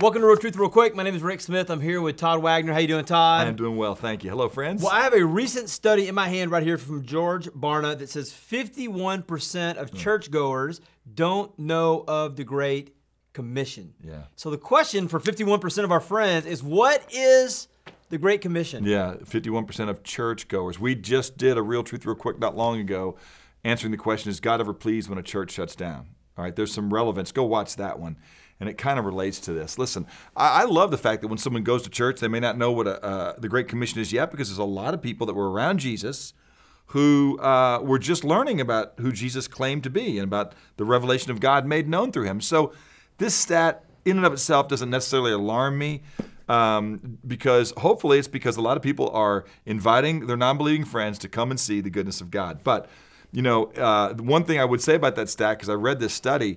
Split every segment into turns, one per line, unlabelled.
Welcome to Real Truth Real Quick. My name is Rick Smith. I'm here with Todd Wagner. How you doing, Todd?
I'm doing well, thank you. Hello, friends.
Well, I have a recent study in my hand right here from George Barna that says 51% of hmm. churchgoers don't know of the Great Commission.
Yeah.
So the question for 51% of our friends is what is the Great Commission?
Yeah, 51% of churchgoers. We just did a Real Truth Real Quick not long ago answering the question Is God ever pleased when a church shuts down? All right, there's some relevance. Go watch that one. And it kind of relates to this. Listen, I, I love the fact that when someone goes to church, they may not know what a, uh, the Great Commission is yet because there's a lot of people that were around Jesus who uh, were just learning about who Jesus claimed to be and about the revelation of God made known through him. So this stat, in and of itself, doesn't necessarily alarm me. Um, because hopefully it's because a lot of people are inviting their non-believing friends to come and see the goodness of God. But you know, uh, one thing I would say about that stat, because I read this study, uh,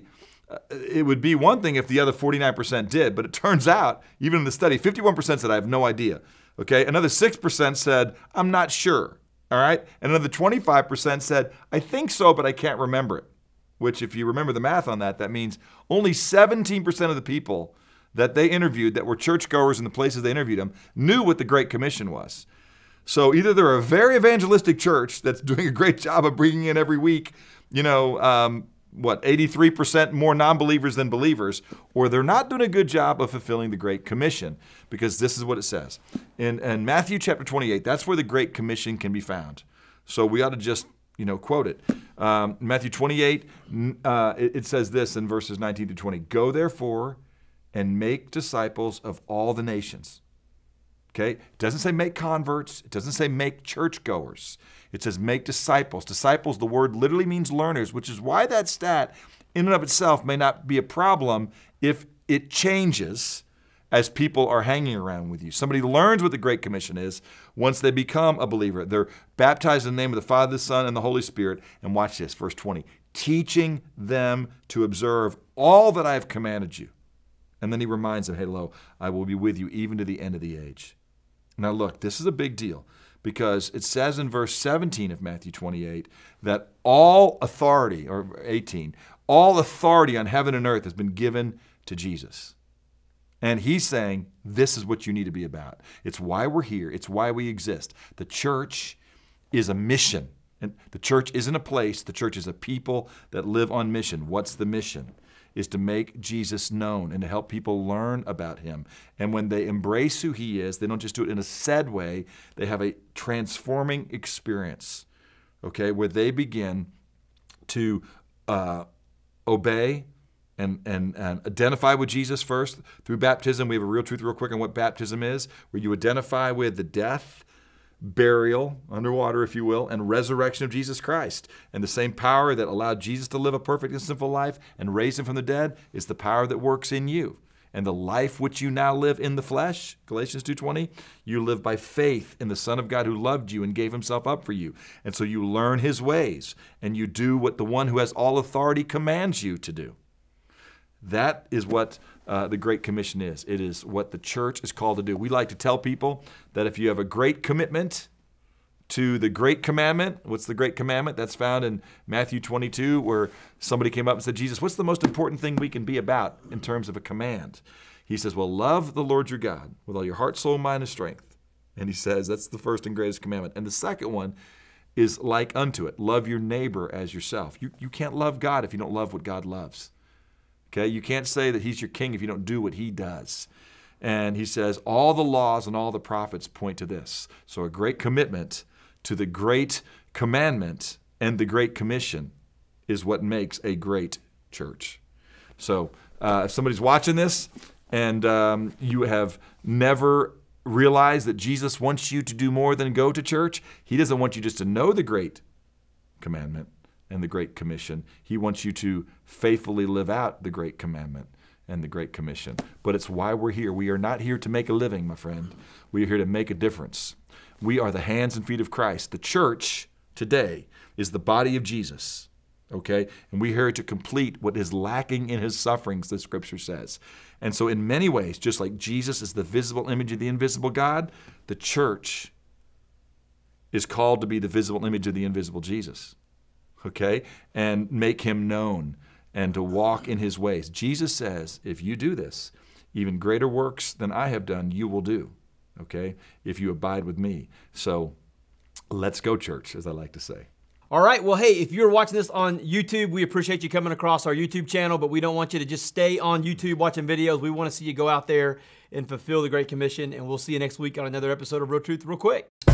it would be one thing if the other 49% did, but it turns out, even in the study, 51% said, I have no idea. Okay, another 6% said, I'm not sure. All right, and another 25% said, I think so, but I can't remember it. Which, if you remember the math on that, that means only 17% of the people that they interviewed that were churchgoers in the places they interviewed them knew what the Great Commission was. So either they're a very evangelistic church that's doing a great job of bringing in every week, you know, um, what, 83% more non believers than believers, or they're not doing a good job of fulfilling the Great Commission, because this is what it says. In, in Matthew chapter 28, that's where the Great Commission can be found. So we ought to just, you know, quote it. Um, Matthew 28, uh, it, it says this in verses 19 to 20 Go therefore and make disciples of all the nations. Okay? It doesn't say make converts. It doesn't say make churchgoers. It says make disciples. Disciples, the word literally means learners, which is why that stat in and of itself may not be a problem if it changes as people are hanging around with you. Somebody learns what the Great Commission is once they become a believer. They're baptized in the name of the Father, the Son, and the Holy Spirit. And watch this, verse 20 teaching them to observe all that I have commanded you. And then he reminds them, hey, lo, I will be with you even to the end of the age. Now, look, this is a big deal because it says in verse 17 of Matthew 28 that all authority, or 18, all authority on heaven and earth has been given to Jesus. And he's saying, this is what you need to be about. It's why we're here, it's why we exist. The church is a mission. And the church isn't a place, the church is a people that live on mission. What's the mission? Is to make Jesus known and to help people learn about him. And when they embrace who he is, they don't just do it in a sad way, they have a transforming experience, okay, where they begin to uh, obey and, and, and identify with Jesus first. Through baptism, we have a real truth, real quick, on what baptism is, where you identify with the death burial, underwater, if you will, and resurrection of Jesus Christ. And the same power that allowed Jesus to live a perfect and sinful life and raise him from the dead is the power that works in you. And the life which you now live in the flesh, Galatians 2:20, you live by faith in the Son of God who loved you and gave himself up for you. And so you learn his ways and you do what the one who has all authority commands you to do. That is what uh, the Great Commission is. It is what the church is called to do. We like to tell people that if you have a great commitment to the Great Commandment, what's the Great Commandment? That's found in Matthew 22, where somebody came up and said, Jesus, what's the most important thing we can be about in terms of a command? He says, Well, love the Lord your God with all your heart, soul, mind, and strength. And he says, That's the first and greatest commandment. And the second one is like unto it love your neighbor as yourself. You, you can't love God if you don't love what God loves. Okay, you can't say that he's your king if you don't do what he does. And he says, all the laws and all the prophets point to this. So, a great commitment to the great commandment and the great commission is what makes a great church. So, uh, if somebody's watching this and um, you have never realized that Jesus wants you to do more than go to church, he doesn't want you just to know the great commandment and the Great Commission. He wants you to faithfully live out the Great Commandment and the Great Commission. But it's why we're here. We are not here to make a living, my friend. We are here to make a difference. We are the hands and feet of Christ. The church today is the body of Jesus. Okay? And we're here to complete what is lacking in his sufferings, the scripture says. And so, in many ways, just like Jesus is the visible image of the invisible God, the church is called to be the visible image of the invisible Jesus okay, and make him known and to walk in his ways. Jesus says, if you do this, even greater works than I have done, you will do, okay, if you abide with me. So let's go, church, as I like to say.
All right. Well, hey, if you're watching this on YouTube, we appreciate you coming across our YouTube channel, but we don't want you to just stay on YouTube watching videos. We want to see you go out there and fulfill the Great Commission. And we'll see you next week on another episode of Real Truth Real Quick.